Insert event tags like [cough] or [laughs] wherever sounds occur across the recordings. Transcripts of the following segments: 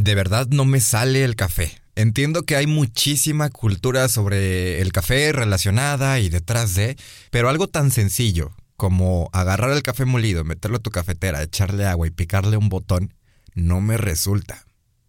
de verdad no me sale el café. Entiendo que hay muchísima cultura sobre el café relacionada y detrás de, pero algo tan sencillo como agarrar el café molido, meterlo a tu cafetera, echarle agua y picarle un botón, no me resulta.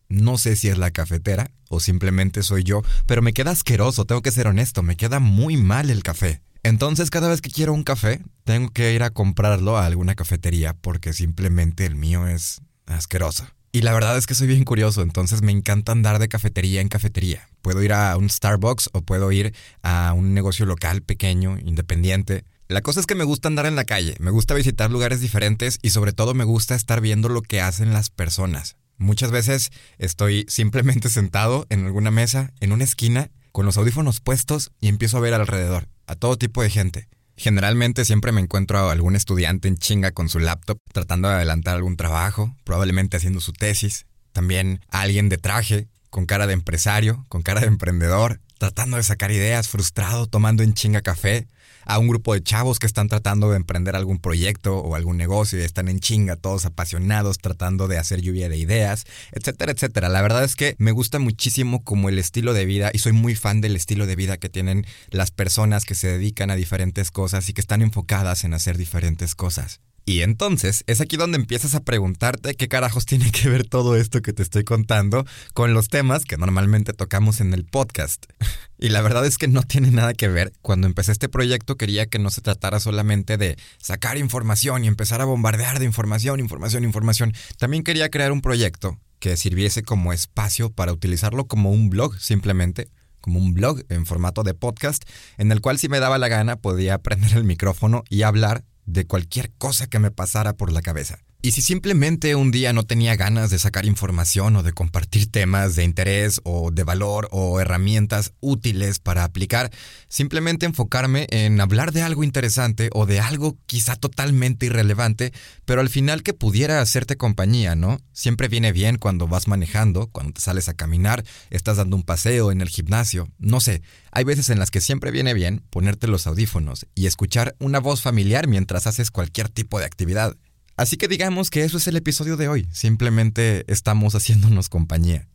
No sé si es la cafetera o simplemente soy yo, pero me queda asqueroso, tengo que ser honesto, me queda muy mal el café. Entonces cada vez que quiero un café, tengo que ir a comprarlo a alguna cafetería porque simplemente el mío es asqueroso. Y la verdad es que soy bien curioso, entonces me encanta andar de cafetería en cafetería. Puedo ir a un Starbucks o puedo ir a un negocio local pequeño, independiente. La cosa es que me gusta andar en la calle, me gusta visitar lugares diferentes y sobre todo me gusta estar viendo lo que hacen las personas. Muchas veces estoy simplemente [laughs] sentado en alguna mesa, en una esquina, con los audífonos puestos y empiezo a ver alrededor, a todo tipo de gente. Generalmente siempre me encuentro a algún estudiante en chinga con su laptop tratando de adelantar algún trabajo, probablemente haciendo su tesis. También a alguien de traje, con cara de empresario, con cara de emprendedor, tratando de sacar ideas, frustrado, tomando en chinga café a un grupo de chavos que están tratando de emprender algún proyecto o algún negocio y están en chinga, todos apasionados, tratando de hacer lluvia de ideas, etcétera, etcétera. La verdad es que me gusta muchísimo como el estilo de vida y soy muy fan del estilo de vida que tienen las personas que se dedican a diferentes cosas y que están enfocadas en hacer diferentes cosas. Y entonces es aquí donde empiezas a preguntarte qué carajos tiene que ver todo esto que te estoy contando con los temas que normalmente tocamos en el podcast. [laughs] Y la verdad es que no tiene nada que ver. Cuando empecé este proyecto quería que no se tratara solamente de sacar información y empezar a bombardear de información, información, información. También quería crear un proyecto que sirviese como espacio para utilizarlo como un blog simplemente como un blog en formato de podcast, en el cual si me daba la gana podía prender el micrófono y hablar de cualquier cosa que me pasara por la cabeza. Y si simplemente un día no tenía ganas de sacar información o de compartir temas de interés o de valor o herramientas útiles para aplicar, simplemente enfocarme en hablar de algo interesante o de algo quizá totalmente irrelevante, pero al final que pudiera hacerte compañía, ¿no? Siempre viene bien cuando vas manejando, cuando te sales a caminar, estás dando un paseo en el gimnasio, no sé, hay veces en las que siempre viene bien ponerte los audífonos y escuchar una voz familiar mientras haces cualquier tipo de actividad. Así que digamos que eso es el episodio de hoy, simplemente estamos haciéndonos compañía.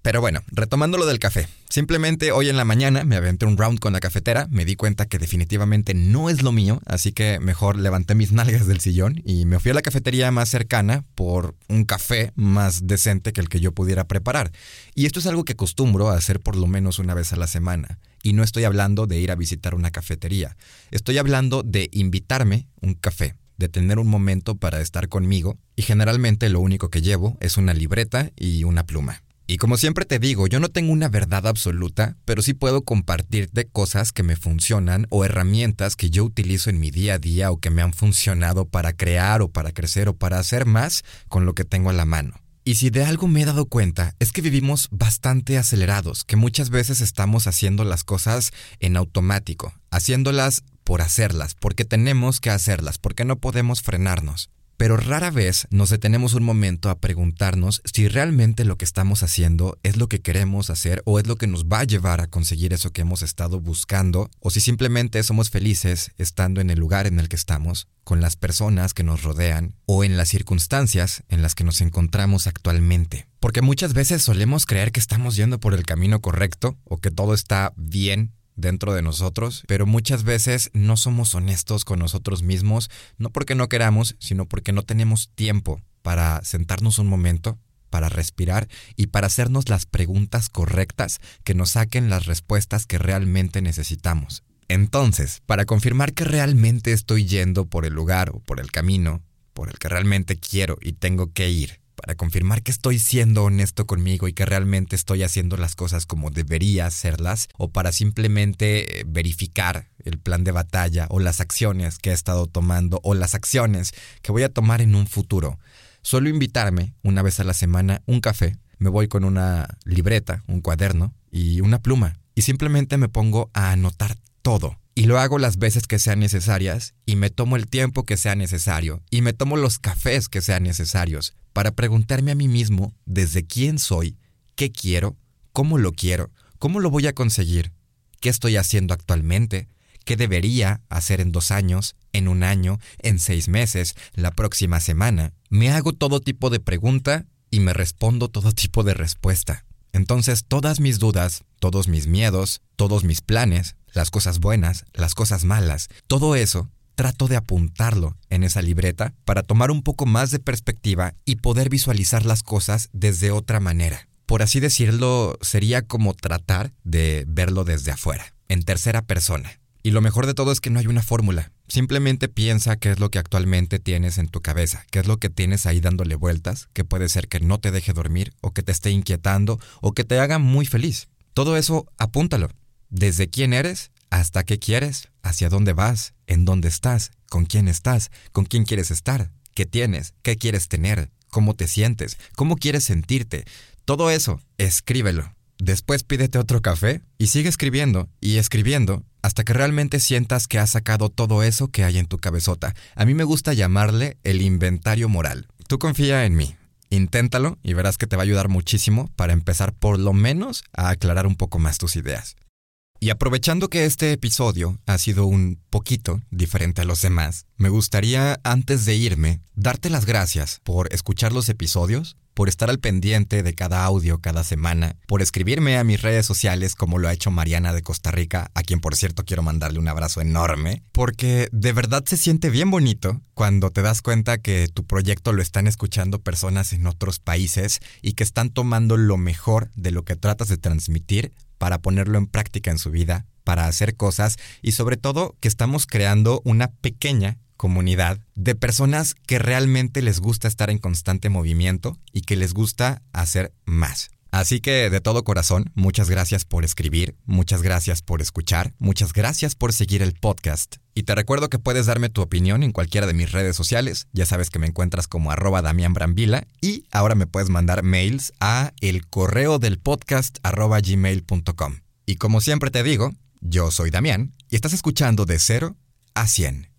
Pero bueno, retomando lo del café. Simplemente hoy en la mañana me aventé un round con la cafetera, me di cuenta que definitivamente no es lo mío, así que mejor levanté mis [laughs] nalgas del sillón y me fui a la cafetería más cercana por un café más decente que el que yo pudiera preparar. Y esto es algo que acostumbro a hacer por lo menos una vez a la semana. Y no estoy hablando de ir a visitar una cafetería, estoy hablando de invitarme un café de tener un momento para estar conmigo y generalmente lo único que llevo es una libreta y una pluma. Y como siempre te digo, yo no tengo una verdad absoluta, pero sí puedo compartirte cosas que me funcionan o herramientas que yo utilizo en mi día a día o que me han funcionado para crear o para crecer o para hacer más con lo que tengo a la mano. Y si de algo me he dado cuenta es que vivimos bastante acelerados, que muchas veces estamos haciendo las cosas en automático, haciéndolas por hacerlas, porque tenemos que hacerlas, porque no podemos frenarnos. Pero rara vez nos detenemos un momento a preguntarnos si realmente lo que estamos haciendo es lo que queremos hacer o es lo que nos va a llevar a conseguir eso que hemos estado buscando, o si simplemente somos felices estando en el lugar en el que estamos, con las personas que nos rodean o en las circunstancias en las que nos encontramos actualmente. Porque muchas veces solemos creer que estamos yendo por el camino correcto o que todo está bien dentro de nosotros, pero muchas veces no somos honestos con nosotros mismos, no porque no queramos, sino porque no tenemos tiempo para sentarnos un momento, para respirar y para hacernos las preguntas correctas que nos saquen las respuestas que realmente necesitamos. Entonces, para confirmar que realmente estoy yendo por el lugar o por el camino por el que realmente quiero y tengo que ir, para confirmar que estoy siendo honesto conmigo y que realmente estoy haciendo las cosas como debería hacerlas, o para simplemente eh, verificar el plan de batalla o las acciones que he estado tomando o las acciones que voy a tomar en un futuro. Suelo invitarme una vez a la semana un café, me voy con una libreta, un cuaderno y una pluma y simplemente me pongo a anotar todo y lo hago las veces que sean necesarias y me tomo el tiempo que sea necesario y me tomo los cafés que sean necesarios para preguntarme a mí mismo desde quién soy, qué quiero, cómo lo quiero, cómo lo voy a conseguir, qué estoy haciendo actualmente, qué debería hacer en dos años, en un año, en seis meses, la próxima semana. Me hago todo tipo de pregunta y me respondo todo [laughs] tipo de respuesta. Entonces todas mis dudas, todos mis miedos, todos mis planes, las cosas buenas, las cosas malas, todo eso trato de apuntarlo en esa libreta para tomar un poco más de perspectiva y poder visualizar las cosas desde otra manera. Por así decirlo, sería como tratar de verlo desde afuera, en tercera persona. Y lo mejor de todo es que no hay una fórmula. Simplemente piensa qué es lo que actualmente tienes en tu cabeza, qué es lo que tienes ahí dándole vueltas, que puede ser que no te deje dormir, o que te esté inquietando, o que te haga muy feliz. Todo eso apúntalo. Desde quién eres hasta qué quieres, hacia dónde vas, en dónde estás, con quién estás, con quién quieres estar, qué tienes, qué quieres tener, cómo te sientes, cómo quieres sentirte. Todo eso, escríbelo. Después pídete otro café y sigue escribiendo y escribiendo hasta que realmente sientas que has sacado todo eso que hay en tu cabezota. A mí me gusta llamarle el inventario moral. Tú confía en mí. Inténtalo y verás que te va a ayudar muchísimo para empezar por lo menos a aclarar un poco más tus ideas. Y aprovechando que este episodio ha sido un poquito diferente a los demás, me gustaría, antes de irme, darte las gracias por escuchar los episodios, por estar al pendiente de cada audio cada semana, por escribirme a mis redes sociales como lo ha hecho Mariana de Costa Rica, a quien por cierto quiero mandarle un abrazo enorme, porque de verdad se siente bien bonito cuando te das cuenta que tu proyecto lo están escuchando personas en otros países y que están tomando lo mejor de lo que tratas de transmitir para ponerlo en práctica en su vida, para hacer cosas y sobre todo que estamos creando una pequeña comunidad de personas que realmente les gusta estar en constante movimiento y que les gusta hacer más. Así que de todo corazón, muchas gracias por escribir, muchas gracias por escuchar, muchas gracias por seguir el podcast. Y te recuerdo que puedes darme tu opinión en cualquiera de mis redes sociales, ya sabes que me encuentras como arroba Damián Brambila y ahora me puedes mandar mails a el correo del podcast gmail.com. Y como siempre te digo, yo soy Damián y estás escuchando de 0 a 100